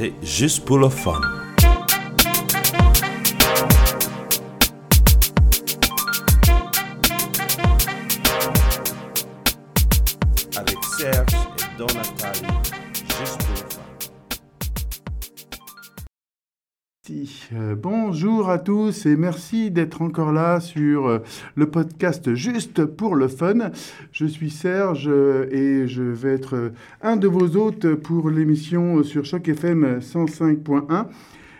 c'est juste pour le fun. Avec Serge et Don Nathalie, juste pour le fun. Si, euh, bonjour à tous et merci d'être encore là sur euh, le podcast Juste pour le fun. Je suis Serge euh, et je vais être euh, un de vos hôtes pour l'émission sur Choc FM 105.1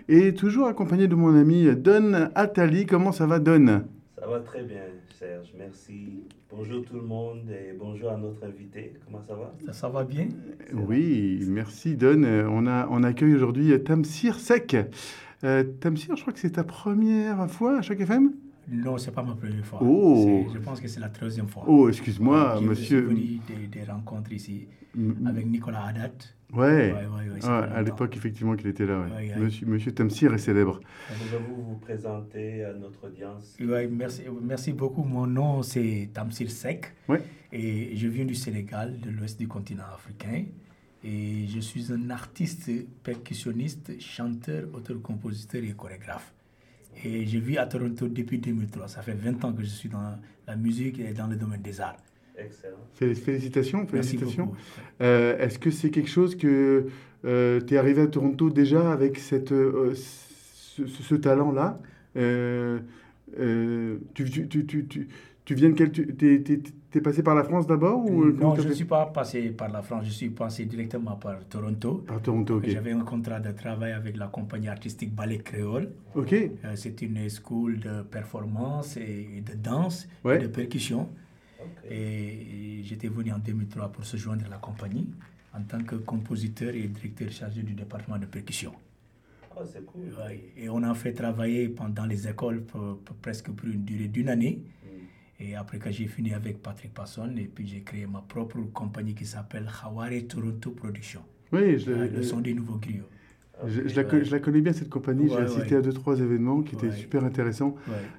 et toujours accompagné de mon ami Don Attali. Comment ça va Don? Ça va très bien, Serge. Merci. Bonjour tout le monde et bonjour à notre invité. Comment ça va? Ça, ça va bien Oui, merci Don. On, a, on accueille aujourd'hui Tamsir Sek. Euh, Tamsir, je crois que c'est ta première fois à Choc FM Non, c'est pas ma première fois. Oh. Je pense que c'est la troisième fois. Oh, excuse-moi, monsieur. venu des, des rencontres ici Mm, avec Nicolas Haddad. Ouais. Ouais, ouais, ouais, ça Ouais, fait à l'époque, effectivement, qu'il était là. ouais. Ouais, ouais. Monsieur, monsieur Tamsir est célèbre. Pouvez-vous vous présenter à notre audience Ouais, merci, merci beaucoup. Mon nom, c'est Tamsir Sek. Ouais. Et je viens du Sénégal, de l'ouest du continent africain. Et je suis un artiste percussionniste, chanteur, auteur-compositeur et chorégraphe. Et je vis à Toronto depuis 2003. Ça fait 20 ans que je suis dans la musique et dans le domaine des arts. Excellent. Fé- Félicitations, Merci félicitations. beaucoup. Euh, Est-ce que c'est quelque chose que tu es arrivé à Toronto déjà avec cette, euh, ce, talent-là? Euh, euh, tu, tu, tu, tu, tu- tu viens de quel... Tu es, passé par la France d'abord ou euh, comment non, je ne suis pas passé par la France, je suis passé directement par Toronto. Par Toronto, ok. J'avais un contrat de travail avec la compagnie artistique Ballet Créole. Ok, Euh, C'est une school de performance et de danse Ouais. et de percussion. Ok. Et j'étais venu en 2003 pour se joindre à la compagnie en tant que compositeur et directeur chargé du département de percussion. Oh, c'est cool. Ouais. Et on a fait travailler pendant les écoles pour- pour presque pour une durée d'une année. Et après que j'ai fini avec Patrick Passon, et puis j'ai créé ma propre compagnie qui s'appelle Haware Toronto Production. oui, je, Euh, le son des nouveaux griots. je- la, je la connais bien cette compagnie. J'ai assisté ouais. à deux, trois événements qui étaient super intéressants.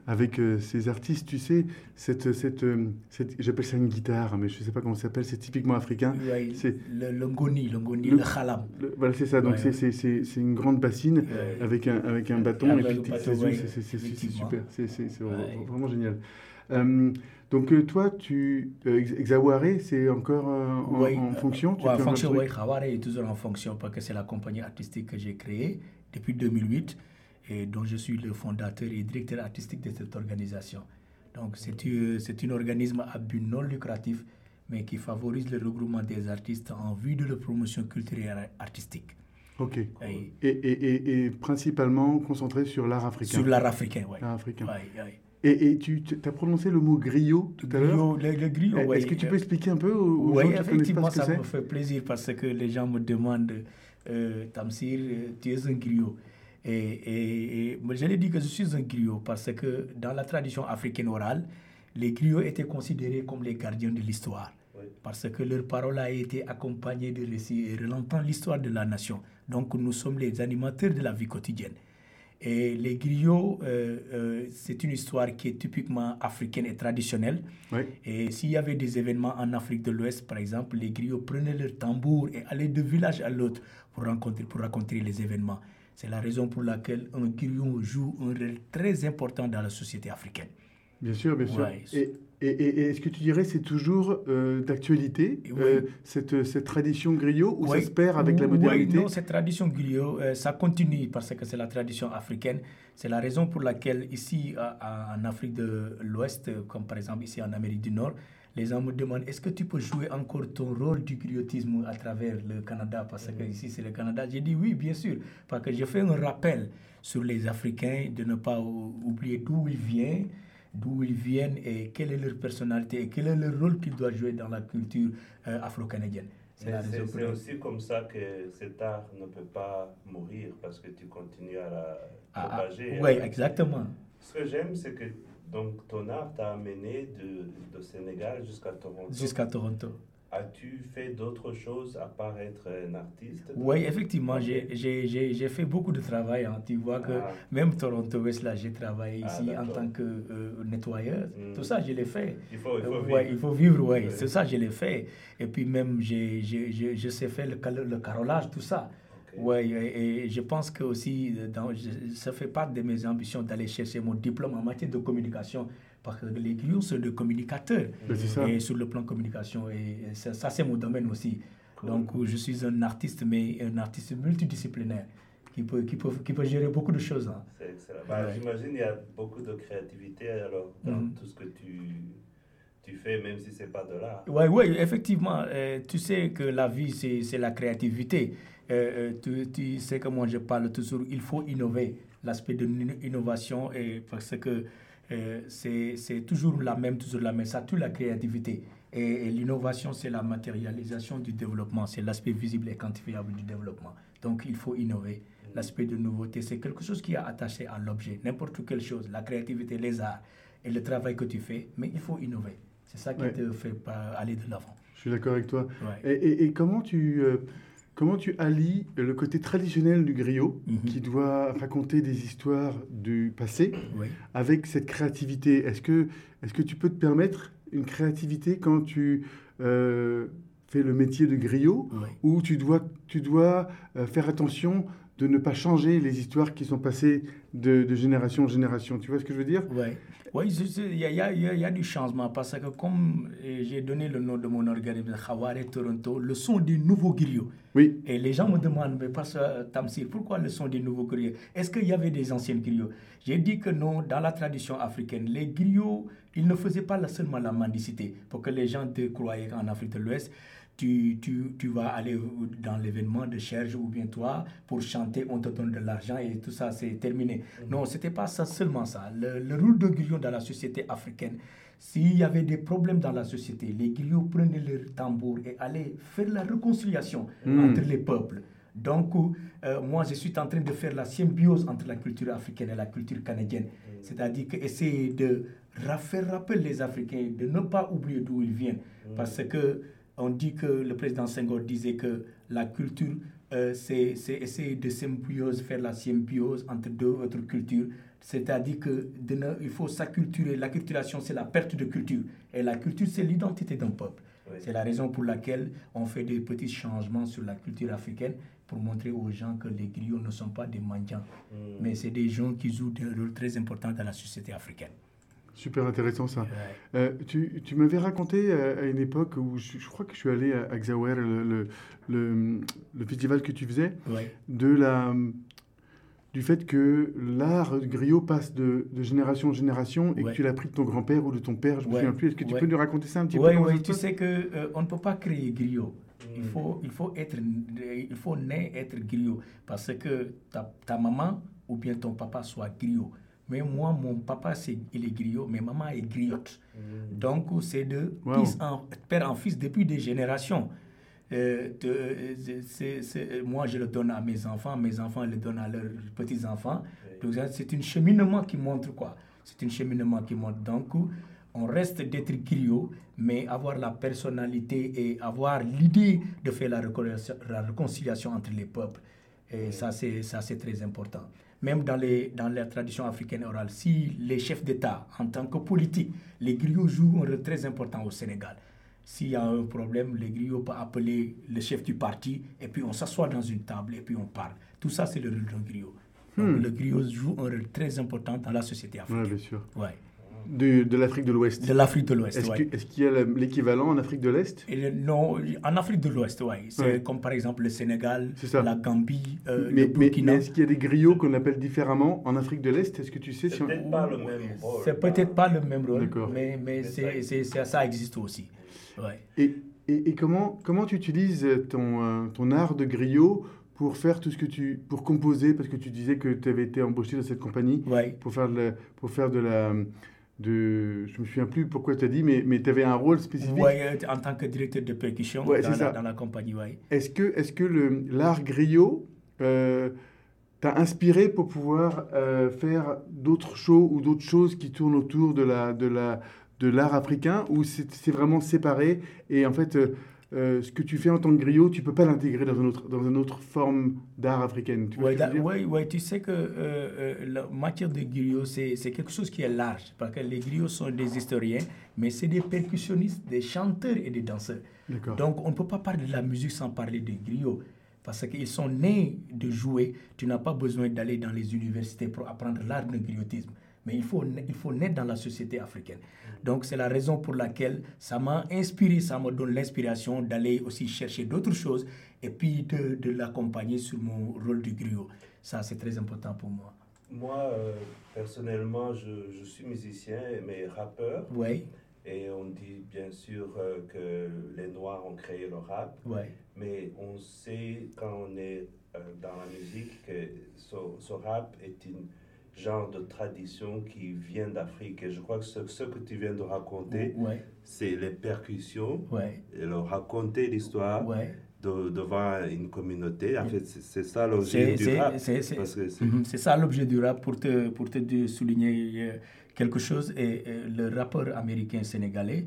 Avec euh, ces artistes, tu sais, cette, cette, euh, cette- j'appelle ça une guitare, mais je ne sais pas comment ça s'appelle, c'est typiquement africain. C'est- le, le ngoni, le Le- khalam. Le- voilà, c'est ça, donc c'est- une grande bassine avec un, avec un bâton, et puis c'est- super, c'est vraiment génial. Euh, donc euh, toi, tu, euh, Exaware, c'est encore en, fonction? Tu ouais, en fonction, oui. Haware est toujours en fonction parce que c'est la compagnie artistique que j'ai créée depuis 2008 et dont je suis le fondateur et directeur artistique de cette organisation. Donc, c'est un c'est un organisme à but non lucratif, mais qui favorise le regroupement des artistes en vue de la promotion culturelle et artistique. Ok. Et, Et et, et, et principalement concentré sur l'art africain? sur l'art africain, oui. L'art africain. Ouais, ouais. Et, et tu as prononcé le mot griot tout à l'heure Griot, le, le griot, Eh, ouais. Est-ce que tu peux expliquer un peu aux, Oui, gens qui connaissent pas effectivement, ce que ça me fait plaisir parce que les gens me demandent, euh, Tamsir, euh, tu es un griot. Et, et, et l'ai dit que je suis un griot parce que dans la tradition africaine orale, les griots étaient considérés comme les gardiens de l'histoire. Parce que leur parole a été accompagnée de récits et relantant l'histoire de la nation. Donc nous sommes les animateurs de la vie quotidienne. Et les griots, euh, euh, c'est une histoire qui est typiquement africaine et traditionnelle. Et s'il y avait des événements en Afrique de l'Ouest, par exemple, les griots prenaient leur tambour et allaient de village à l'autre pour, rencontrer, pour raconter les événements. C'est la raison pour laquelle un griot joue un rôle très important dans la société africaine. Bien sûr, bien sûr. Ouais. Et, et, et- est-ce que tu dirais c'est toujours euh, d'actualité, Oui. euh, cette, cette tradition griot, ou Oui. ça se perd avec la Oui, modernité non, cette tradition griot, euh, ça continue parce que c'est la tradition africaine. C'est la raison pour laquelle ici à- à- en Afrique de l'Ouest, comme par exemple ici en Amérique du Nord, les gens me demandent est-ce que tu peux jouer encore ton rôle du griotisme à travers le Canada? Parce que ici c'est le Canada. J'ai dit oui, bien sûr, parce que je fais un rappel sur les Africains de ne pas ou- oublier d'où ils viennent d'où ils viennent et quelle est leur personnalité et quel est le rôle qu'ils doivent jouer dans la culture euh, afro-canadienne. C'est aussi comme ça que cet art ne peut pas mourir parce que tu continues à la Ah, propager. oui, exactement. Ce que j'aime, c'est que donc, ton art t'a amené de, de Sénégal jusqu'à Toronto. Jusqu'à Toronto. As-tu fait d'autres choses à part être un artiste? Oui, effectivement, j'ai- fait beaucoup de travail. hein. Tu vois que Ah. même Toronto West, là, j'ai travaillé Ah, ici en tant que euh, nettoyeur. Mm. Tout ça, je l'ai fait. Il faut, il faut Euh, vivre. ouais, il faut vivre, oui. C'est ça, je l'ai fait. Et puis même, j'ai- je sais faire le, cal- le carrelage, tout ça. Oui, et, je pense que aussi, dans, ça fait partie de mes ambitions d'aller chercher mon diplôme en matière de communication parce que les griots sont des communicateurs. Et sur le plan communication, et, ça, c'est mon domaine aussi. Donc, je suis un artiste, mais un artiste multidisciplinaire qui peut, qui peut, qui peut gérer beaucoup de choses. Hein. C'est excellent. Bah, J'imagine qu'il y a beaucoup de créativité alors, dans mm-hmm. tout ce que tu, tu fais, même si ce n'est pas de l'art. Oui, ouais, effectivement. Euh, tu sais que la vie, c'est la créativité. Euh, euh, tu, tu, sais que moi, je parle toujours, il faut innover. L'aspect de l'innovation, parce que c'est toujours la même, toujours la même. Ça tue la créativité. Et, l'innovation, c'est la matérialisation du développement. C'est l'aspect visible et quantifiable du développement. Donc, il faut innover. L'aspect de nouveauté, c'est quelque chose qui est attaché à l'objet. N'importe quelle chose, la créativité, les arts et le travail que tu fais, mais il faut innover. C'est ça qui te fait aller de l'avant. Je suis d'accord avec toi. Et, et, comment tu... Euh, comment tu allies le côté traditionnel du griot, mhm. qui doit raconter des histoires du passé, avec cette créativité? Est-ce que, est que tu peux te permettre une créativité quand tu euh, fais le métier de griot, ou tu dois, tu dois euh, faire attention de ne pas changer les histoires qui sont passées de, génération en génération. Tu vois ce que je veux dire? Oui, ouais, il y, a, y, a, du changement parce que comme eh, j'ai donné le nom de mon organisme, Khaware Toronto, le son des nouveaux griots. Oui. Et les gens me demandent, mais parce que Tamsir, pourquoi le son des nouveaux griots? Est-ce qu'il y avait des anciens griots? J'ai dit que non, dans la tradition africaine, les griots, ils ne faisaient pas seulement la mendicité pour que les gens te croyaient qu'en Afrique de l'Ouest, tu, tu, tu, vas aller dans l'événement de Cherge ou bien toi pour chanter, on te donne de l'argent et tout ça, c'est terminé. Mm-hmm. Non, ce n'était pas ça, seulement ça. Le, rôle de griot dans la société africaine, s'il y avait des problèmes dans la société, les griots prenaient leur tambour et allaient faire la réconciliation mm. entre les peuples. Donc, euh, moi, je suis en train de faire la symbiose entre la culture africaine et la culture canadienne. Mm. C'est-à-dire essayer de faire rappeler les Africains, de ne pas oublier d'où ils viennent. Mm. Parce que on dit que le président Senghor disait que la culture, euh, c'est essayer de symbiose, faire la symbiose entre deux autres cultures. C'est-à-dire qu'il faut s'acculturer. L'acculturation, c'est la perte de culture. Et la culture, c'est l'identité d'un peuple. C'est la raison pour laquelle on fait des petits changements sur la culture africaine pour montrer aux gens que les griots ne sont pas des mendiants, mm. mais c'est des gens qui jouent un rôle très important dans la société africaine. Super intéressant ça. Euh, tu, tu m'avais raconté euh, à, une époque où je, crois que je suis allé à, Xawer, le, le, le, festival que tu faisais, de la, du fait que l'art griot passe de, de, génération en génération et que tu l'as pris de ton grand-père ou de ton père, je ne me souviens plus. Est-ce que tu peux nous raconter ça un petit peu Oui, tu sais qu'on euh, on ne peut pas créer griot. Il, faut, il, faut être, il faut naître être griot parce que ta, ta maman ou bien ton papa soit griot. Mais moi, mon papa, c'est, il est griot, mais maman est griotte. Mm. Donc, c'est de en, père en fils depuis des générations. Euh, moi, je le donne à mes enfants, mes enfants le donnent à leurs petits-enfants. Donc, c'est un cheminement qui montre quoi C'est un cheminement qui montre. Donc, on reste d'être griot, mais avoir la personnalité et avoir l'idée de faire la réconciliation, la réconciliation entre les peuples. Et ça, c'est, ça, c'est très important même dans, les, dans la tradition africaine orale, si les chefs d'État, en tant que politiques, les griots jouent un rôle très important au Sénégal. S'il y a un problème, les griots peuvent appeler le chef du parti et puis on s'assoit dans une table et puis on parle. Tout ça, c'est le rôle d'un griot. Hmm. Le griot joue un rôle très important dans la société africaine. Oui, bien sûr. Ouais. De, de l'Afrique de l'Ouest. De l'Afrique de l'Ouest, oui. Est-ce qu'il y a l'équivalent en Afrique de l'Est? Non, en Afrique de l'Ouest, oui. C'est comme par exemple le Sénégal, la Gambie, euh, mais, le Burkina. Mais, est-ce qu'il y a des griots qu'on appelle différemment en Afrique de l'Est? Est-ce que tu sais si C'est peut-être pas le même rôle. C'est peut-être pas le même rôle, mais, mais, c'est, ça existe aussi. Ouais. Et, et, et, comment, comment tu utilises ton, euh, ton art de griot pour faire tout ce que tu pour composer? Parce que tu disais que tu avais été embauché dans cette compagnie ouais. pour faire de pour faire de la de, je me souviens plus pourquoi tu as dit, mais, mais tu avais un rôle spécifique. Oui, en tant que directeur de percussion dans, la, dans, la, compagnie, oui. Est-ce que, est que l'art griot euh, t'a inspiré pour pouvoir euh, faire d'autres shows ou d'autres choses qui tournent autour de l'art la, de la, de africain, ou c'est vraiment séparé et en fait... Euh, euh, ce que tu fais en tant que griot, tu peux pas l'intégrer dans, une autre, dans une autre forme d'art africaine. Oui, ouais, ouais, tu sais que euh, euh, la matière de griot, c'est quelque chose qui est large, parce que les griots sont des historiens, mais c'est des percussionnistes, des chanteurs et des danseurs. Donc on ne peut pas parler de la musique sans parler des griots. Parce qu'ils sont nés de jouer. Tu n'as pas besoin d'aller dans les universités pour apprendre l'art de griotisme. Mais il faut, il faut naître dans la société africaine. Donc c'est la raison pour laquelle ça m'a inspiré, ça me donne l'inspiration d'aller aussi chercher d'autres choses et puis de, de l'accompagner sur mon rôle de griot. Ça, c'est très important pour moi. Moi, euh, personnellement, je, je, suis musicien, mais rappeur. Oui. Et on dit bien sûr euh, que les Noirs ont créé le rap. Ouais. Mais on sait quand on est euh, dans la musique que ce, ce rap est une genre de tradition qui vient d'Afrique. Et je crois que ce, ce, que tu viens de raconter, ouais. c'est les percussions, ouais. et leur raconter l'histoire ouais. de, devant une communauté. En fait, c'est ça l'objet du rap. C'est ça l'objet du rap pour te, pour te souligner quelque chose. Et, et le rappeur américain sénégalais,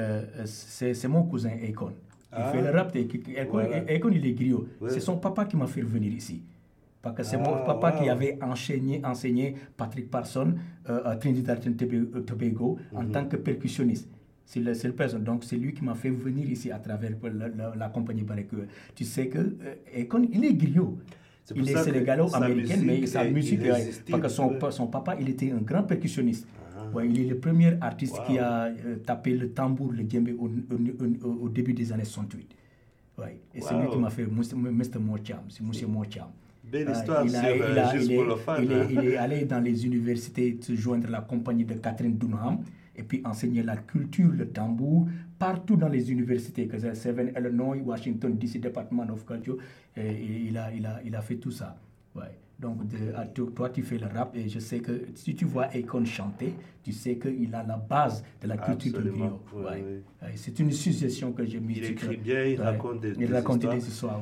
euh, c'est mon cousin Akon. Il ah. fait le rap. Akon, voilà. Akon il est griot. C'est son papa qui m'a fait venir ici. Parce que c'est ah, mon papa wow. qui avait enseigné, enseigné Patrick Parson euh, à Trinidad et Tobago mm -hmm. en tant que percussionniste. C'est le seul personne. Donc, c'est lui qui m'a fait venir ici à travers la, la, la compagnie Barreque. Tu sais que euh, il est griot. Est il est sénégalo-américain, mais sa musique, parce que son, son, papa, il était un grand percussionniste. Ah. Ouais, il est le premier artiste wow. qui a euh, tapé le tambour, le djembé au, au, au, début des années 68. Ouais. Et wow. c'est lui qui m'a fait Mr. Mocham, c'est M. Mocham. Belle histoire, il, a, il, a, il, pour le fan, il, est, il est allé dans les universités se joindre la compagnie de Catherine Dunham et puis enseigner la culture, le tambour, partout dans les universités, que c'est Seven Illinois, Washington, DC, Department of Culture, et il, a, il, a, il a fait tout ça. Ouais. Donc, de, à, toi, tu fais le rap, et je sais que si tu vois Akon chanter, tu sais qu'il a la base de la culture du griot. Ouais. oui. Ouais. C'est une suggestion que j'ai mise. Il écrit bien, il raconte des, il des raconte histoires. des histoires.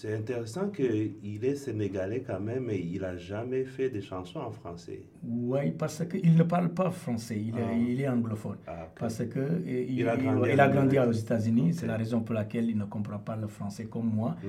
C'est intéressant qu'il est sénégalais quand même et il n'a jamais fait des chansons en français. Oui, parce qu'il ne parle pas français, il, Ah. est, il est anglophone. Ah. Parce que euh, il, Il a grandi il en a grandi Amérique. aux États-Unis, c'est la raison pour laquelle il ne comprend pas le français comme moi. Hmm.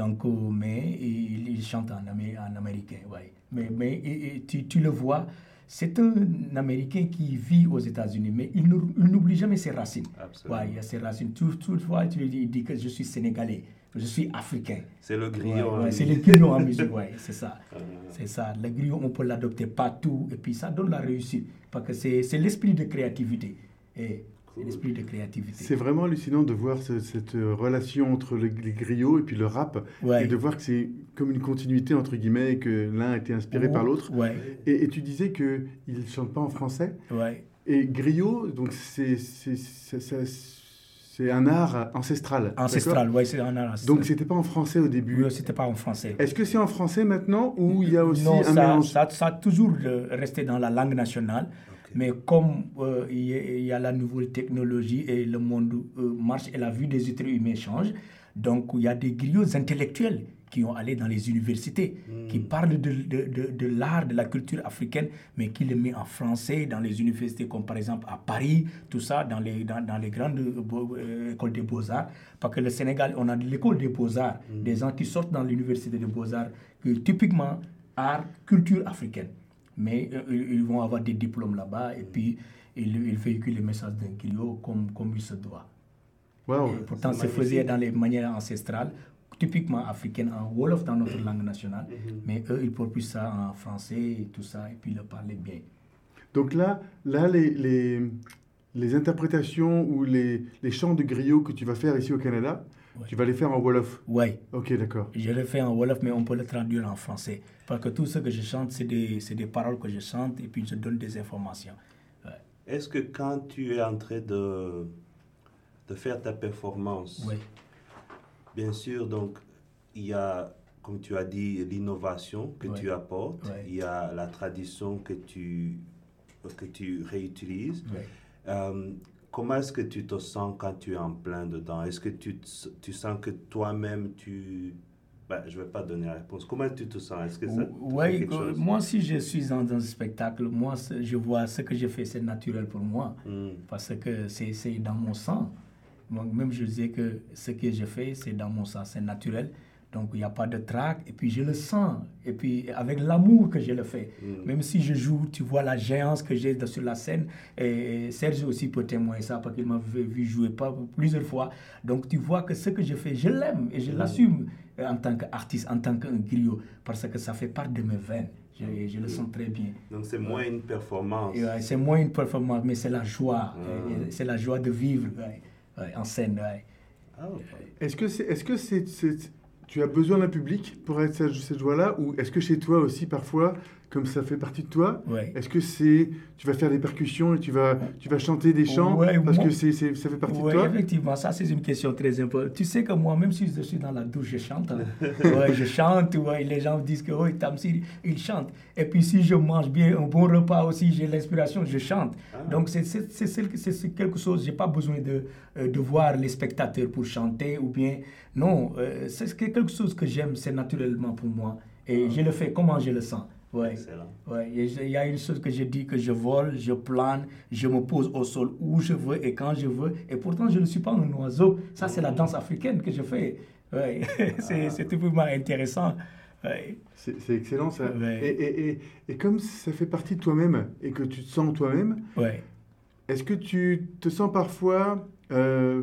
Donc, euh, mais il, chante en, amé- en américain, ouais. Mais, mais et- et tu, tu le vois, c'est un Américain qui vit aux États-Unis, mais il n'oublie jamais ses racines. Absolument. Ouais, il a ses racines. Tout, toutefois, tu lui dis, que je suis sénégalais, je suis africain. C'est le Ouais, griot. ouais, hein, c'est le griot en musique, ouais, c'est ça. Ah. C'est ça. Le griot, on peut l'adopter partout et puis ça donne la réussite. Parce que c'est c'est l'esprit de créativité. Et c'est Cool. l'esprit de créativité. C'est vraiment hallucinant de voir ce- cette euh, relation entre le- les griots et puis le rap, Ouais. et de voir que c'est comme une continuité entre guillemets, et que l'un a été inspiré par l'autre. Ouais, Et, et tu disais que il chante pas en français. ouais. Et griot, donc c'est c'est- un art ancestral. Ancestral, ouais, c'est un art d'accord Donc c'était pas en français au début. Oui, c'était pas en français. Est-ce que c'est en français maintenant ou il y a aussi non, un ça, mélange ça, ça a toujours resté dans la langue nationale. Mais comme euh, il y, a- il y a la nouvelle technologie et le monde euh, marche et la vue des êtres humains change, donc il y a des griots intellectuels qui ont allé dans les universités, qui parlent de, de, de, de l'art, de la culture africaine, mais qui le met en français dans les universités comme par exemple à Paris, tout ça, dans les, dans, dans les grandes euh, euh, écoles des beaux-arts. Parce que le Sénégal, on a l'école des beaux-arts, des gens qui sortent dans l'université des beaux-arts, que typiquement art, culture africaine. Mais euh, ils vont avoir des diplômes là-bas et puis ils, ils véhiculent les messages d'un comme, comme il se doit. Et pourtant, c'est c'est faisait dans les manières ancestrales, typiquement africaines, en Wolof dans notre langue nationale, mais eux, ils propulsent ça en français et tout ça, et puis ils le parlaient bien. Donc là, là les, les, les interprétations ou les, les chants de griot que tu vas faire ici au Canada, Ouais. tu vas les faire en Wolof. Ouais, Ok, d'accord. je le fais en Wolof, mais on peut le traduire en français. Parce que tout ce que je chante, c'est des, c'est des paroles que je chante, et puis je donne des informations. Ouais. Est-ce que quand tu es en train de, de faire ta performance, Ouais. Bien sûr, donc, il y a, comme tu as dit, l'innovation que Ouais. tu apportes, Ouais. il y a la tradition que tu, que tu réutilises. Ouais. Euh, comment est-ce que tu te sens quand tu es en plein dedans? Est-ce que tu, tu sens que toi-même, tu... Ben, je ne vais pas donner la réponse. Comment tu te sens? Est-ce que ça Oui, chose? moi, si je suis dans un spectacle, moi, je vois ce que je fais, c'est naturel pour moi. Hmm. Parce que c'est dans mon sang. Moi, même je disais que ce que je fais, c'est dans mon sang, c'est naturel. Donc, il n'y a pas de trac. Et puis, je le sens. Et puis, avec l'amour que je le fais. Mm. Même si je joue, tu vois la géance que j'ai sur la scène. Et Serge aussi peut témoigner ça parce qu'il m'a vu jouer pas plusieurs fois. Donc, tu vois que ce que je fais, je l'aime et je l'assume euh, en tant qu'artiste, en tant qu'un griot. Parce que ça fait part de mes veines. Je, je le sens très bien. Donc c'est moins une performance. Ouais, c'est moins une performance, mais c'est la joie. Euh, C'est la joie de vivre ouais, ouais, en scène. ouais. Ah, Est-ce que c'est, est-ce que c'est, c'est- tu as besoin d'un public pour être cette, cette joie-là, ou est-ce que chez toi aussi parfois, comme ça fait partie de toi, Ouais. est-ce que c'est, tu vas faire des percussions et tu vas, tu vas chanter des chants Ouais, parce moi- que c'est, ça fait partie de toi? effectivement, ça c'est une question très importante. Tu sais que moi, même si je suis dans la douche, je chante. hein. Je chante, ouais, les gens disent que oh, Tamsir, il chante. Et puis si je mange bien un bon repas aussi, j'ai l'inspiration, je chante. Ah. Donc c'est c'est- quelque chose, j'ai pas besoin de, euh, de voir les spectateurs pour chanter ou bien... Non, euh, c'est quelque chose que j'aime, c'est naturellement pour moi. Et je le fais comment je le sens? Ouais. Excellent. Ouais, il y a une chose que je dis que je vole, je plane, je me pose au sol où je veux et quand je veux. Et pourtant, je ne suis pas un oiseau. Ça, c'est la danse africaine que je fais. Ouais. c'est c'est tout vraiment intéressant. Ouais. C'est, c'est excellent ça. Ouais. Et, et, et, et comme ça fait partie de toi-même et que tu te sens toi-même, Ouais. est-ce que tu te sens parfois euh,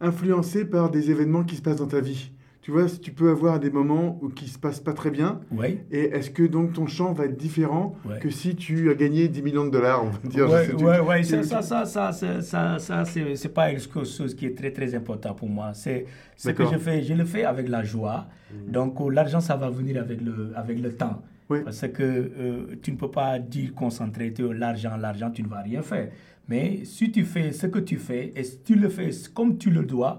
influencé par des événements qui se passent dans ta vie? Tu vois, tu peux avoir des moments où qui se passent pas très bien. Ouais. Et est-ce que donc ton chant va être différent Ouais. que si tu as gagné 10 millions de dollars, on va dire je Ouais, ouais, ça, ça, ça, ça, ça, ça, ça, c'est c'est pas une chose qui est très, très important pour moi. C'est ce que je fais, je le fais avec la joie. Donc, euh, l'argent, ça va venir avec le, avec le temps. Oui. Parce que euh, tu ne peux pas dire concentré, tu- l'argent, l'argent, tu ne vas rien faire. Mais si tu fais ce que tu fais et si tu le fais comme tu le dois,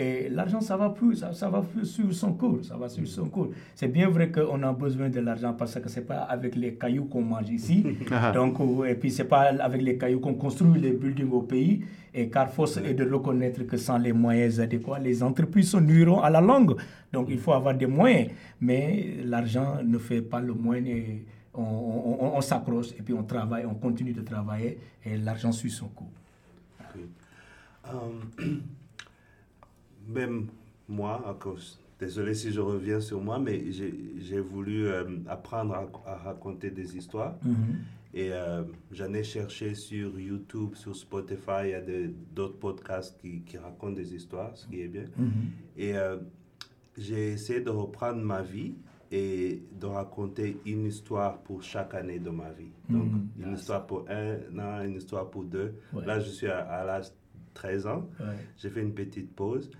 et l'argent, ça va plus, ça, ça va plus sur son cours, ça va sur son cours. C'est bien vrai qu'on a besoin de l'argent parce que c'est pas avec les cailloux qu'on mange ici. Ah. Donc, et puis c'est pas avec les cailloux qu'on construit les buildings au pays. Et car force est de reconnaître que sans les moyens adéquats, les entreprises se nuiront à la longue. Donc, il faut avoir des moyens. Mais l'argent ne fait pas le moyen. Et on, on- on- on s'accroche et puis on travaille, on continue de travailler et l'argent suit son cours. même moi, à cause, désolé si je reviens sur moi, mais j'ai voulu euh, apprendre à, à raconter des histoires. Et euh, j'en ai cherché sur YouTube, sur Spotify, il y a d'autres podcasts qui, qui racontent des histoires, ce qui est bien. Et euh, j'ai essayé de reprendre ma vie et de raconter une histoire pour chaque année de ma vie. Donc, Mhm. une histoire pour un an, une histoire pour deux. Ouais. Là, je suis à, à l'âge de 13 ans. Ouais. J'ai fait une petite pause.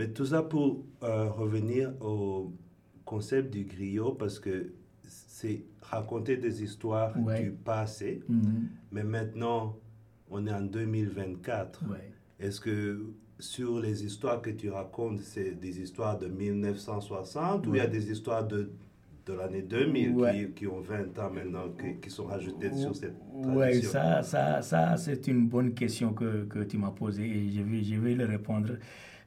Mais tout ça pour euh, revenir au concept du griot, parce que c'est raconter des histoires Ouais. du passé. Mhm. Mais maintenant, on est en 2024. Ouais. Est-ce que sur les histoires que tu racontes, c'est des histoires de 1960 ou il y a Ouais. des histoires de, de l'année 2000 Ouais. qui, qui ont 20 ans maintenant, qui, qui sont rajoutées sur cette Oui, tradition? ça, ça, ça c'est une bonne question que, que tu m'as posée et je vais, je vais le répondre.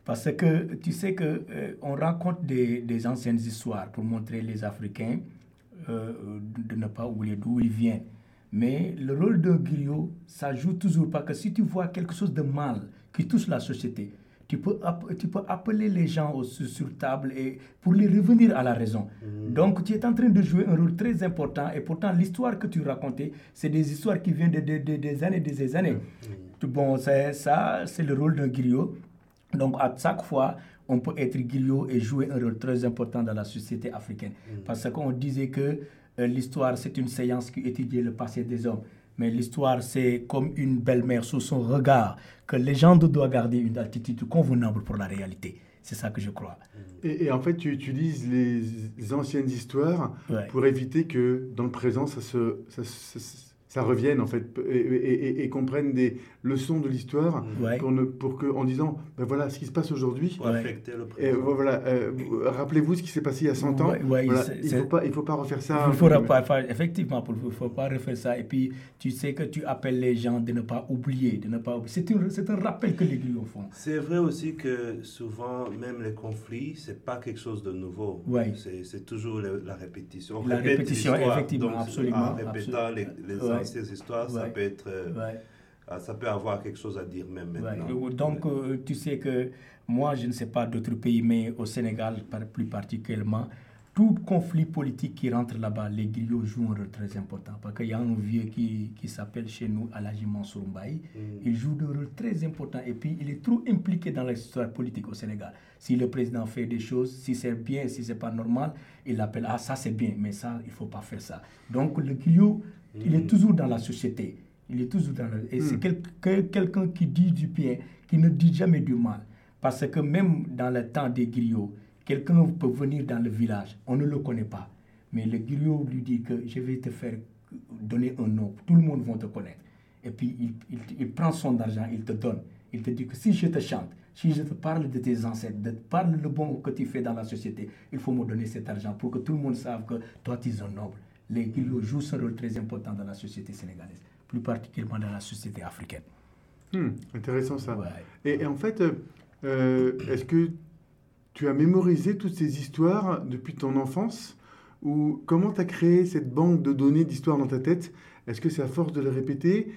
Parce que tu sais que euh, on raconte des, des anciennes histoires pour montrer les Africains euh, de ne pas oublier d'où ils viennent. Mais le rôle d'un griot, ça joue toujours pas que si tu vois quelque chose de mal qui touche la société, tu peux, tu peux appeler les gens au- sur, sur table et pour les revenir à la raison. Donc tu es en train de jouer un rôle très important et pourtant l'histoire que tu racontais, c'est des histoires qui viennent de, de- de- des années et des années. Tout Bon, ça, c'est le rôle d'un griot. Donc, à chaque fois, on peut être griot et jouer un rôle très important dans la société africaine. Parce qu'on disait que euh, l'histoire, c'est une séance qui étudie le passé des hommes. Mais l'histoire, c'est comme une belle-mère sous son regard, que les gens doivent garder une attitude convenable pour la réalité. C'est ça que je crois. Et, et en fait, tu utilises les anciennes histoires Ouais. pour éviter que dans le présent, ça, se, ça, ça- ça revienne en fait et, et- et- et qu'on prenne des leçons de l'histoire Ouais. pour, ne- pour que, en disant, ben voilà ce qui se passe aujourd'hui. Ouais. Et voilà, euh, vous- rappelez-vous ce qui s'est passé il y a 100 ans. Ouais, ouais, Voilà, c'est- il faut, pas- il faut pas refaire ça. Il ne faudra pas faire, effectivement, il ne faut pas refaire ça. Et puis, tu sais que tu appelles les gens de ne pas oublier, de ne pas oublier. C'est un, c'est un rappel que les griots font. C'est vrai aussi que souvent, même les conflits, c'est pas quelque chose de nouveau. Ouais. C'est c'est toujours la répétition. On La répète répétition, effectivement, Donc, absolument, En répétant absolument. les, les Ouais. anciennes histoires, ça peut être euh, ah, ça peut avoir quelque chose à dire même maintenant. Donc, euh, tu sais que moi, je ne sais pas d'autres pays, mais au Sénégal plus particulièrement, tout conflit politique qui rentre là-bas, les griots jouent un rôle très important. Parce qu'il y a un vieux qui, qui s'appelle chez nous Alaji Mansour Mbaye. Mm. Il joue un rôle très important et puis il est trop impliqué dans l'histoire politique au Sénégal. Si le président fait des choses, si c'est bien, si c'est pas normal, il appelle Ah, ça c'est bien, mais ça, il faut pas faire ça. Donc le griot, il est toujours dans la société. Il est toujours dans Et c'est mm. quelqu'un qui dit du bien, qui ne dit jamais du mal. Parce que même dans le temps des griots, Quelqu'un peut venir dans le village, on ne le connaît pas, mais le griot lui dit que je vais te faire donner un nom, tout le monde va te connaître. Et puis il, il, prend son argent, il te donne. Il te dit que si je te chante, si je te parle de tes ancêtres, de te parle le bon que tu fais dans la société, il faut me donner cet argent pour que tout le monde sache que toi tu es un noble. Les griots jouent un rôle très important dans la société sénégalaise, plus particulièrement dans la société africaine. Hmm, intéressant ça. Et, en fait, euh, est-ce que tu as mémorisé toutes ces histoires depuis ton enfance ou comment tu as créé cette banque de données d'histoires dans ta tête? Est-ce que c'est à force de le répéter?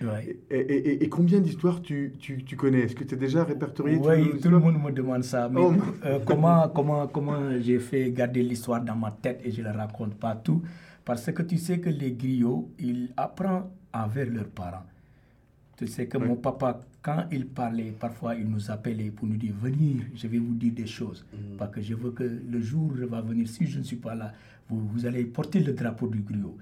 Et, combien d'histoires tu, tu, tu, connais? Est-ce que tu as déjà répertorié Oui, tout le monde me demande ça. Mais oh. euh, comment, comment, comment j'ai fait garder l'histoire dans ma tête et je ne la raconte pas tout Parce que tu sais que les griots, ils apprennent avec leurs parents. Tu sais que mon papa, quand il parlait, parfois il nous appelait pour nous dire Venir, je vais vous dire des choses. Mm. Parce que je veux que le jour va venir, si je ne suis pas là, vous, vous allez porter le drapeau du griot.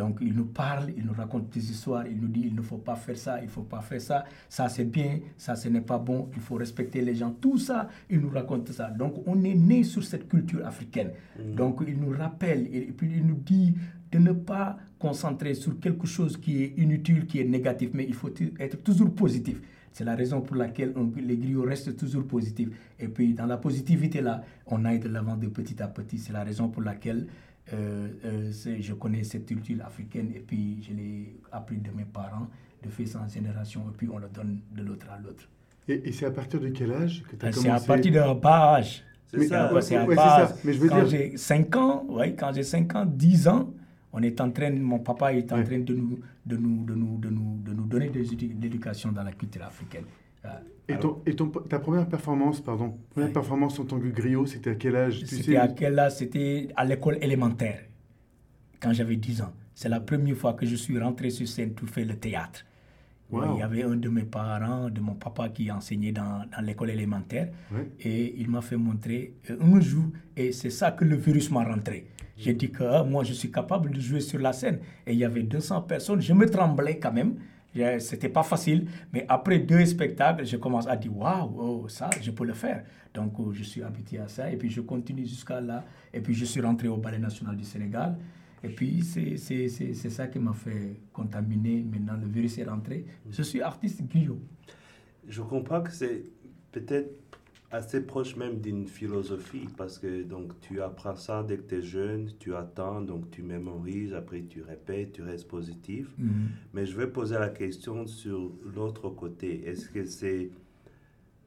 Donc il nous parle, il nous raconte des histoires, il nous dit il ne faut pas faire ça, il ne faut pas faire ça, ça c'est bien, ça ce n'est pas bon, il faut respecter les gens. Tout ça, il nous raconte ça. Donc on est né sur cette culture africaine. Mm. Donc il nous rappelle et puis il nous dit de ne pas concentrer sur quelque chose qui est inutile, qui est négatif, mais il faut être toujours positif. C'est la raison pour laquelle les griots restent toujours positifs. Et puis dans la positivité là, on aille de l'avant de petit à petit. C'est la raison pour laquelle euh, euh, je connais cette culture africaine et puis je l'ai appris de mes parents, de fils en génération, et puis on le donne de l'autre à l'autre. Et, c'est à partir de quel âge que tu as commencé C'est à partir d'un bas âge. C'est ça, c'est à ça. Mais je veux quand j'ai 5 ans, ouais, quand j'ai 5 ans, 10 ans, on est en train, mon papa est en train de nous, de nous, de nous, de nous, de nous donner de l'éducation dans la culture africaine. Et, ton, et ton, ta première performance, pardon, première performance en tant que griot, c'était à quel âge C'était à quel âge? C'était à l'école élémentaire, quand j'avais 10 ans. C'est la première fois que je suis rentré sur scène pour faire le théâtre. Il y avait un de mes parents, de mon papa qui enseignait dans, dans l'école élémentaire. Et il m'a fait montrer euh, un jour, et c'est ça que le virus m'a rentré. J'ai dit que ah, moi, je suis capable de jouer sur la scène. Et il y avait 200 personnes. Je me tremblais quand même. C'était pas facile. Mais après deux spectacles, je commence à dire waouh, oh, ça, je peux le faire. Donc, oh, je suis habitué à ça. Et puis, je continue jusqu'à là. Et puis, je suis rentré au Ballet National du Sénégal. Et puis, c'est ça qui m'a fait contaminer. Maintenant, le virus est rentré. Je suis artiste Guillaume. Je comprends que c'est peut-être assez proche même d'une philosophie parce que donc tu apprends ça dès que tu es jeune, tu attends, donc tu mémorises, après tu répètes, tu restes positif. Mhm. Mais je vais poser la question sur l'autre côté. Est-ce que c'est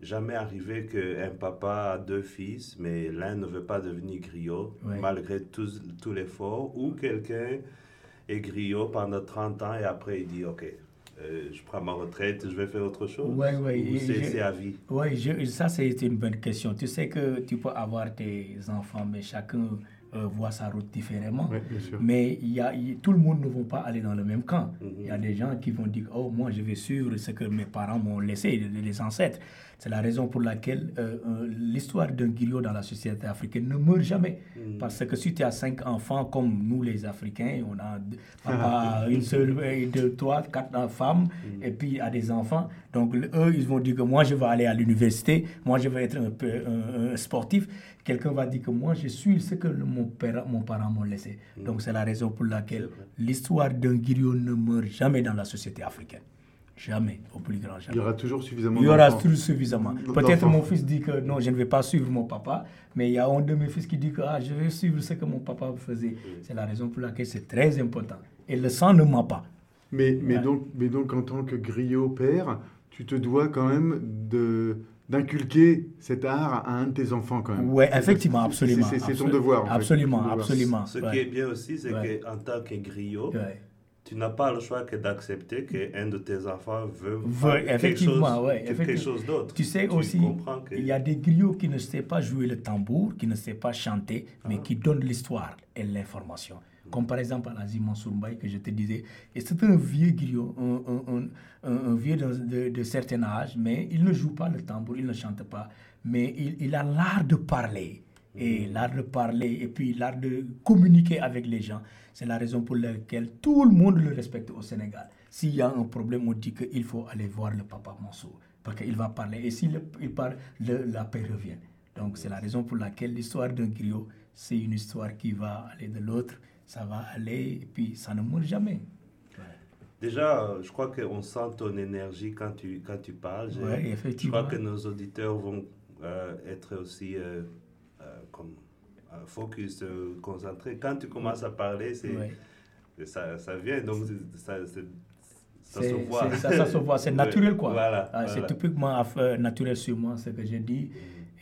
jamais arrivé qu'un papa a deux fils, mais l'un ne veut pas devenir griot malgré tout, tout l'effort, ou quelqu'un est griot pendant 30 ans et après il dit, OK, euh, je prends ma retraite, je vais faire autre chose? Oui, oui. C'est à vie? Oui, ça c'est une bonne question. Tu sais que tu peux avoir tes enfants, mais chacun euh, voit sa route différemment. Mais il y a, tout le monde ne va pas aller dans le même camp. Mhm. Il y a des gens qui vont dire, oh, moi je vais suivre ce que mes parents m'ont laissé, les ancêtres. C'est la raison pour laquelle euh, euh, l'histoire d'un griot dans la société africaine ne meurt jamais. Mm. Parce que si tu as cinq enfants, comme nous les Africains, on a papa, une seule, deux, trois, quatre femmes, mm. et puis il y a des enfants. Donc eux, ils vont dire que moi, je vais aller à l'université, moi, je vais être un, peu, un, sportif. Quelqu'un va dire que moi, je suis ce que mon, père, mon parent m'a laissé. Mm. Donc c'est la raison pour laquelle l'histoire d'un griot ne meurt jamais dans la société africaine. Jamais, au plus grand jamais. Il y aura toujours suffisamment Il y aura toujours suffisamment. Peut-être mon fils dit que non, je ne vais pas suivre mon papa, mais il y a un de mes fils qui dit que ah, je vais suivre ce que mon papa faisait. C'est la raison pour laquelle c'est très important. Et le sang ne ment pas. Mais, mais, donc, mais donc, en tant que griot père, tu te dois quand même de d'inculquer cet art à un de tes enfants quand même. Oui, effectivement, absolument. C'est ton devoir. absolument, absolument. Ce qui est bien aussi, c'est qu'en tant que griot, tu n'as pas le choix que d'accepter qu'un de tes enfants veut, effectivement, quelque chose, d'autre. Tu sais aussi, il y a des griots qui ne savent pas jouer le tambour, qui ne savent pas chanter, mais ah. qui donnent l'histoire et l'information. Comme par exemple Alazi Mansour que je te disais. Et c'est un vieux griot, un, un, un, vieux de, de, certain âge, mais il ne joue pas le tambour, il ne chante pas, mais il, il a l'art de parler. Et mm. l'art de parler, et puis l'art de communiquer avec les gens. C'est la raison pour laquelle tout le monde le respecte au Sénégal. S'il y a un problème, on dit qu'il faut aller voir le papa Mansour, parce qu'il va parler. Et s'il il parle, la paix revient. Donc c'est la raison pour laquelle l'histoire d'un griot, c'est une histoire qui va aller de l'autre ça va aller et puis ça ne meurt jamais. Déjà, euh, je crois qu'on sent ton énergie quand tu, quand tu parles. Oui, effectivement. Je crois que nos auditeurs vont euh, être aussi euh, comme focus, concentrés. Quand tu commences à parler, c'est, ça, ça, vient, donc ça, ça se voit. Ça, se voit, c'est naturel quoi. Voilà, ah, C'est typiquement naturel sur moi, ce que je dis.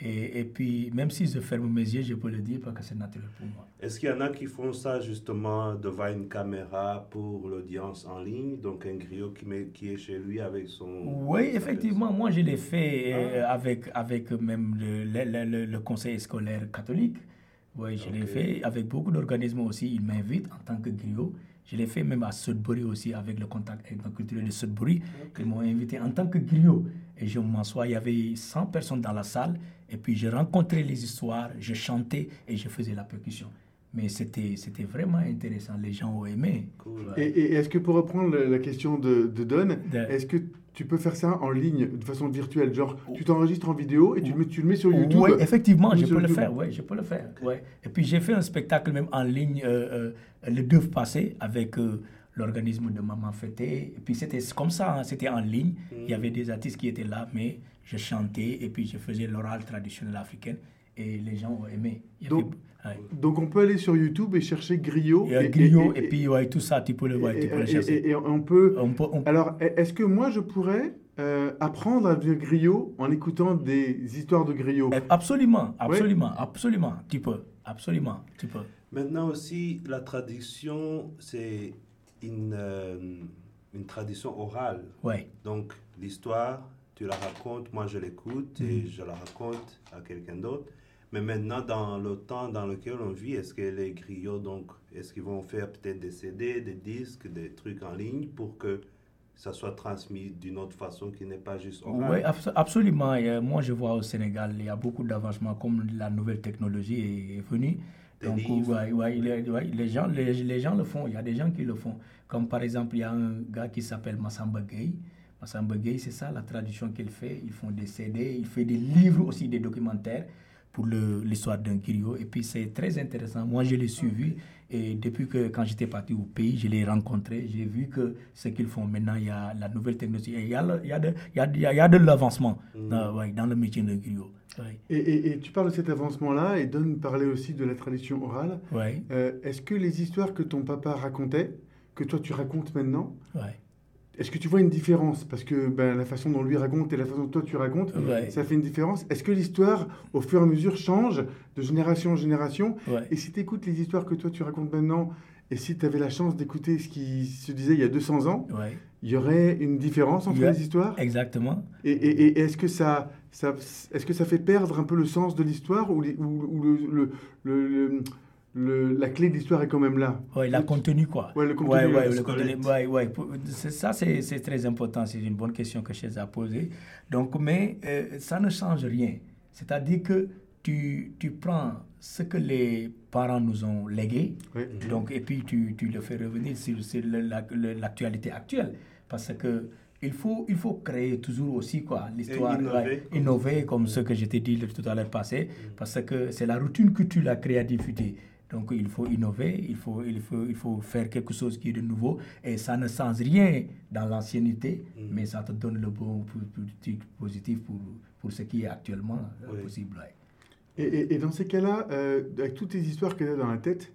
Et, et, puis, même si je ferme mes yeux, je peux le dire parce que c'est naturel pour moi. Est-ce qu'il y en a qui font ça justement devant une caméra pour l'audience en ligne? Donc, un griot qui, met, qui est chez lui avec son. Oui, effectivement. Moi, je l'ai fait euh, ah. avec, avec même le, le, le, conseil scolaire catholique. Oui, je l'ai fait avec beaucoup d'organismes aussi. Ils m'invitent en tant que griot. Je l'ai fait même à Sudbury aussi avec le contact culturel de Sudbury. Ils m'ont invité en tant que griot. Et je m'assois, il y avait 100 personnes dans la salle. Et puis je rencontrais les histoires, je chantais et je faisais la percussion. Mais c'était, c'était vraiment intéressant, les gens ont aimé. Et, est-ce que pour reprendre la, question de, de Don, est-ce que tu peux faire ça en ligne de façon virtuelle Genre, tu t'enregistres en vidéo et tu, le, tu le mets sur YouTube Oui, effectivement, je peux le faire. Ouais, je peux le faire. Ouais. Et puis j'ai fait un spectacle même en ligne euh, euh, le 2 passé avec euh, l'organisme de Maman Fêté. Et puis c'était comme ça, hein, c'était en ligne. Il y mm. avait des artistes qui étaient là, mais je chantais et puis je faisais l'oral traditionnel africain et les gens ont aimé. Donc, donc, on peut aller sur YouTube et chercher Griot. Et, Griot, et, puis ouais, tout ça, tu peux le, ouais, tu peux le chercher. Et, on peut... Alors, est-ce que moi, je pourrais euh, apprendre à dire Griot en écoutant des histoires de Griot? Eh, Absolument, absolument, absolument. Tu peux, absolument, tu peux. Maintenant aussi, la tradition, c'est une, euh, une tradition orale. Ouais. Donc, l'histoire, tu la racontes, moi je l'écoute et mm. je la raconte à quelqu'un d'autre. Mais maintenant, dans le temps dans lequel on vit, est-ce que les griots, donc, est-ce qu'ils vont faire peut-être des CD, des disques, des trucs en ligne pour que ça soit transmis d'une autre façon qui n'est pas juste oral. Oui, absolument. moi, je vois au Sénégal, il y a beaucoup d'avancements comme la nouvelle technologie est, venue. Donc, ouais, les, gens, les, gens le font. Il y a des gens qui le font. Comme par exemple, il y a un gars qui s'appelle Massamba Gueye. Massamba Gueye, c'est ça la tradition qu'il fait. Ils font des CD, il fait des livres aussi, des documentaires pour l'histoire d'un griot. Et puis c'est très intéressant. Moi, je l'ai suivi et depuis que quand j'étais parti au pays, je l'ai rencontré. J'ai vu que ce qu'ils font maintenant, il y a la nouvelle technologie. il y a, il y a de, il y a, il y a de l'avancement mm. dans, dans, le métier de griot. Et, et, tu parles de cet avancement-là et donne parler aussi de la tradition orale. Ouais. Euh, est-ce que les histoires que ton papa racontait, que toi tu racontes maintenant, ouais. Est-ce que tu vois une différence? Parce que ben, la façon dont lui raconte et la façon dont toi tu racontes, ça fait une différence. Est-ce que l'histoire, au fur et à mesure, change de génération en génération? Et si tu écoutes les histoires que toi tu racontes maintenant, et si tu avais la chance d'écouter ce qui se disait il y a 200 ans, il y aurait une différence entre les histoires? Exactement. Et, et, est-ce que ça, ça, est-ce que ça fait perdre un peu le sens de l'histoire ou, ou, le, le le, la clé de l'histoire est quand même là. Oui, la contenu, quoi. Oui, le contenu. Ouais, ouais, le contenu ouais, ouais. Ça, c'est très important. C'est une bonne question que Chez a posée. Donc, mais euh, ça ne change rien. C'est-à-dire que tu, tu prends ce que les parents nous ont légué, donc, et puis tu, tu le fais revenir sur, l'actualité actuelle. Parce que il faut, il faut créer toujours aussi quoi l'histoire innover, innover, comme ce que je t'ai dit tout à l'heure passé mm. parce que c'est la routine que tu la créativité donc il faut innover, il faut, il, faut, il faut faire quelque chose qui est de nouveau. Et ça ne change rien dans l'ancienneté, mm. mais ça te donne le bon positif pour, pour ce qui est actuellement euh, possible. Et, et, dans ces cas-là, euh, avec toutes les histoires que tu as dans la tête,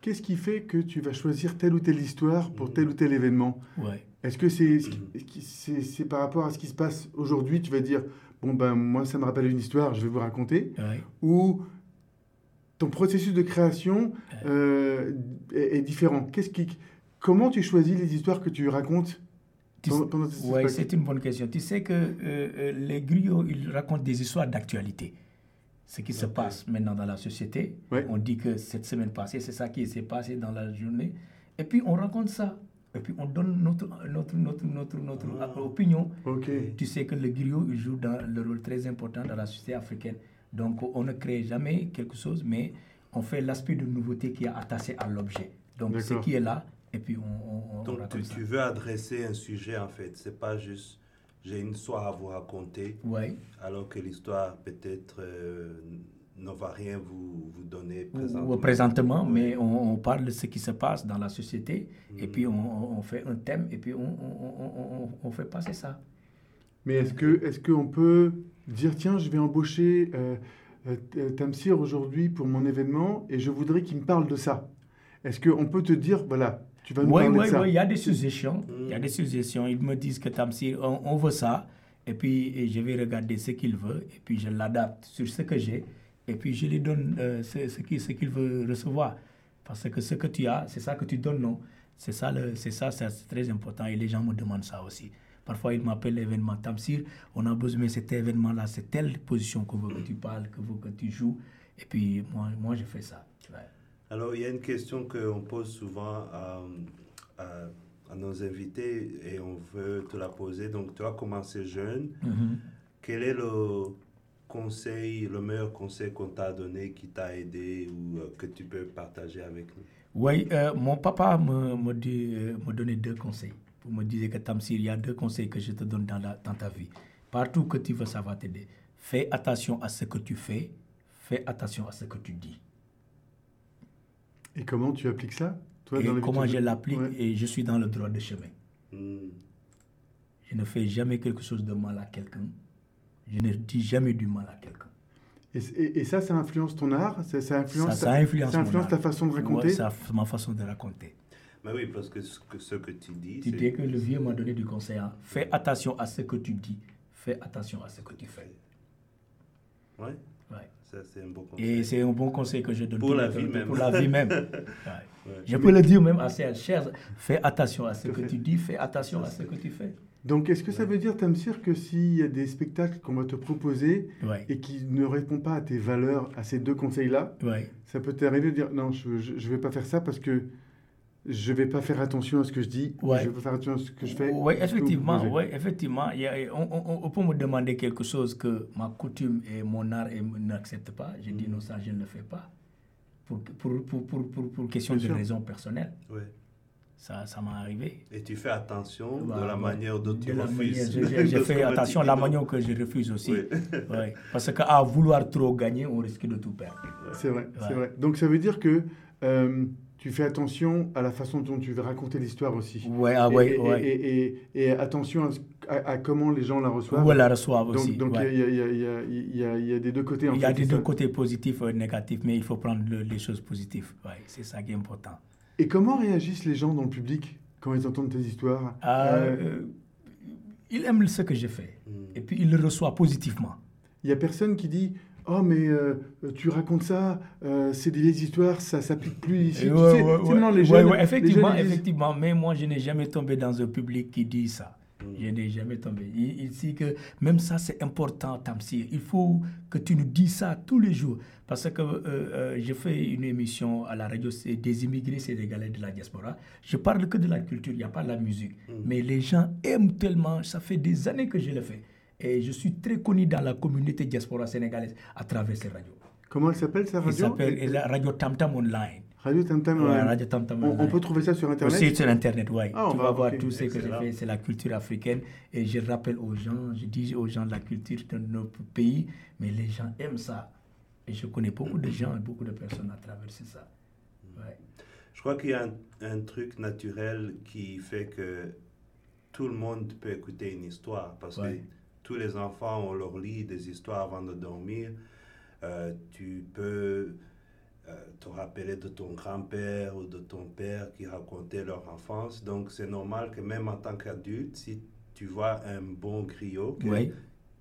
qu'est-ce qui fait que tu vas choisir telle ou telle histoire pour mm. tel ou tel événement? Ouais. Est-ce que c'est mm. c'est par rapport à ce qui se passe aujourd'hui, tu vas dire, bon ben moi ça me rappelle une histoire, je vais vous raconter, ou ton processus de création euh, est, différent. Qu'est-ce qui, comment tu choisis les histoires que tu racontes Oui, c'est une bonne question. Tu sais que euh, euh, les griots, ils racontent des histoires d'actualité. Ce qui se passe maintenant dans la société. On dit que cette semaine passée, c'est ça qui s'est passé dans la journée. Et puis on raconte ça. Et puis on donne notre, notre, notre, notre, notre ah. opinion. Tu sais que le griot il joue dans le rôle très important dans la société africaine. Donc on ne crée jamais quelque chose, mais on fait l'aspect de nouveauté qui est attaché à l'objet. Donc ce qui est là, et puis on... Donc tu, veux adresser un sujet en fait, c'est pas juste j'ai une histoire à vous raconter, alors que l'histoire peut-être euh, ne va rien vous, vous donner présentement. présentement, mais on, parle de ce qui se passe dans la société, et puis mm. on, on, fait un thème, et puis on, on fait passer ça. Mais est-ce que est-ce qu'on peut dire tiens je vais embaucher euh, euh, Tamsir aujourd'hui pour mon événement et je voudrais qu'il me parle de ça. Est-ce qu'on peut te dire voilà tu vas nous parler de ça? Oui, il y a des suggestions. Il y a des suggestions. Ils me disent que Tamsir on, veut ça et puis je vais regarder ce qu'il veut et puis je l'adapte sur ce que j'ai et puis je lui donne euh, ce, ce qu'il ce qu'il veut recevoir parce que ce que tu as c'est ça que tu donnes non? C'est ça c'est ça c'est très important et les gens me demandent ça aussi. Parfois, il m'appelle l'événement Tamsir. On a besoin de cet événement-là, c'est telle position que veut que tu parles, que veut que tu joues. Et puis, moi, moi je fais ça. Alors, il y a une question qu'on pose souvent à, à, nos invités et on veut te la poser. Donc, tu as commencé jeune. Mm-hmm. Quel est le conseil, le meilleur conseil qu'on t'a donné, qui t'a aidé ou euh, que tu peux partager avec nous? Oui, euh, mon papa me, me, dit, euh, me donnait deux conseils pour me dire que Tamsir, il y a deux conseils que je te donne dans, la, dans ta vie. Partout que tu veux, ça va t'aider. Fais attention à ce que tu fais, fais attention à ce que tu dis. Et comment tu appliques ça Toi, et comment je l'applique et je suis dans le droit de chemin. Hmm. Je ne fais jamais quelque chose de mal à quelqu'un. Je ne dis jamais du mal à quelqu'un. Et, et, ça, ça influence ton art? Ça, ça, influence, ça, influence, ça influence ta façon de raconter? C'est ma façon de raconter. Mais oui, parce que ce que, ce que tu dis. Tu dis que le vieux m'a donné du conseil. Hein. Fais attention à ce que tu dis. Fais attention à ce que tu fais. Oui. Ouais. Ça, c'est un bon conseil. Et c'est un bon conseil que je donne pour, la vie, même. pour la vie même. Je peux le dire même à ses chers. Fais attention à ce que tu dis. Fais attention à ce que tu fais. Donc, est-ce que ça veut dire, Tamsir, que s'il y a des spectacles qu'on va te proposer et qui ne répondent pas à tes valeurs, à ces deux conseils-là, ça peut t'arriver de dire non, je ne vais pas faire ça parce que je vais pas faire attention à ce que je dis, je vais pas faire attention à ce que je fais. Oui, effectivement, oui, effectivement. Il y a, on, on, peut me demander quelque chose que ma coutume et mon art n'acceptent pas. Je dis non, ça, je ne le fais pas. Pour, pour, pour, pour, pour question de raison personnelle. Oui. Ça, ça m'est arrivé. Et tu fais attention de la manière dont tu refuses. je, fais attention à la manière que je refuse aussi. Oui. ouais. Parce qu'à vouloir trop gagner, on risque de tout perdre. C'est vrai, c'est vrai. Donc ça veut dire que euh, tu fais attention à la façon dont tu veux raconter l'histoire aussi. Ouais, ah, ouais, et, ouais. Et, et, attention à, comment les gens la reçoivent. Ou la reçoivent aussi. Donc il y, a, y, a, des deux côtés. Il y a des deux côtés positifs et négatifs, mais il faut prendre les choses positives. Ouais, c'est ça qui est important. Et comment réagissent les gens dans le public quand ils entendent tes histoires? Ah, euh, euh, Ils aiment ce que j'ai fait. Hmm. Et puis ils le reçoivent positivement. Il n'y a personne qui dit Oh, mais euh, tu racontes ça, c'est des vieilles histoires, ça s'applique plus ici. Ouais, tu sais, les effectivement, effectivement. Mais moi, je n'ai jamais tombé dans un public qui dit ça. Je n'ai jamais tombé. Il, dit que même ça, c'est important, Tamsir. Il faut que tu nous dises ça tous les jours. Parce que euh, euh, je fais une émission à la radio des immigrés sénégalais de la diaspora. Je parle que de la culture, il n'y a pas de la musique. Mm. Mais les gens aiment tellement. Ça fait des années que je le fais. Et je suis très connu dans la communauté diaspora sénégalaise à travers ces radios. Comment elle s'appelle, cette radio Elle s'appelle Radio Tam Tam Online. Radio Tam Tam, Radio Tam -Tam on, on, peut trouver ça sur Internet Aussi sur Internet, oui. Ah, tu vas voir tout ce que j'ai fait, c'est la culture africaine. Et je rappelle aux gens, je dis aux gens la culture de notre pays, mais les gens aiment ça. Et je connais beaucoup de gens et beaucoup de personnes à travers ça. Ouais. Je crois qu'il y a un, un, truc naturel qui fait que tout le monde peut écouter une histoire. Parce que tous les enfants, on leur lit des histoires avant de dormir. Euh, tu peux euh, te rappeler de ton grand-père ou de ton père qui racontait leur enfance. Donc, c'est normal que même en tant qu'adulte, si tu vois un bon griot,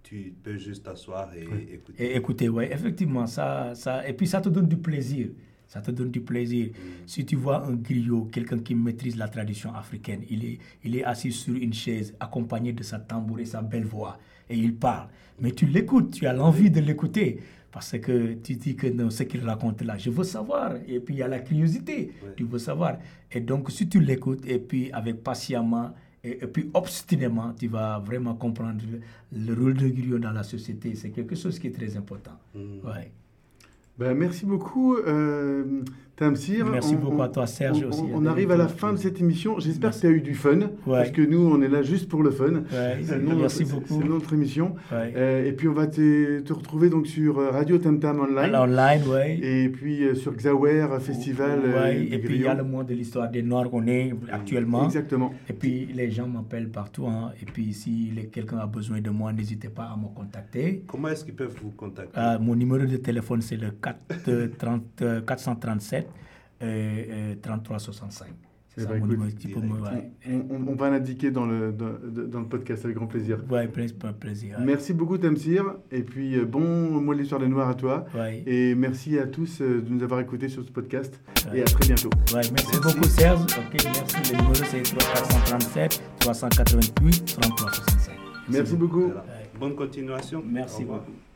tu peux juste t'asseoir et écouter. Et écouter, oui, effectivement. Ça, ça, et puis, ça te donne du plaisir. Ça te donne du plaisir. Si tu vois un griot, quelqu'un qui maîtrise la tradition africaine, il est, il est assis sur une chaise, accompagné de sa tambour et sa belle voix, et il parle. Mais tu l'écoutes, tu as l'envie de l'écouter. Parce que tu dis que non, ce qu'il raconte là, je veux savoir. Et puis il y a la curiosité, tu veux savoir. Et donc si tu l'écoutes, et puis avec patiemment, et, puis obstinément, tu vas vraiment comprendre le, rôle de griot dans la société. C'est quelque chose qui est très important. Mm. Ouais. Ben, merci beaucoup. Euh, Tamsir. Merci beaucoup à toi, Serge on, aussi. On, arrive à la fin de cette émission. J'espère que tu as eu du fun. Parce que nous, on est là juste pour le fun. Merci beaucoup. C'est notre émission. Euh, et puis, on va te, te, retrouver donc sur euh, Radio Tam Online. online, oui. Et puis euh, sur Xawer Festival. et puis, il y a le mois de l'histoire des Noirs qu'on est actuellement. Exactement. Et puis, les gens m'appellent partout. Hein. Et puis, si quelqu'un a besoin de moi, n'hésitez pas à me contacter. Comment est-ce qu'ils peuvent vous contacter? Mon numéro de téléphone, c'est le 4, 30, 437. 3365. Eh ben, on, va l'indiquer dans le, dans, le podcast avec grand plaisir. Ouais, plaisir. Merci beaucoup Tamsir. Et puis euh, bon mois de l'histoire des Noirs à toi. Et merci à tous euh, de nous avoir écoutés sur ce podcast. Et à très bientôt. merci, beaucoup Serge. merci. Le numéro c'est 437 388 3365. Merci beaucoup. Bonne continuation. Merci beaucoup.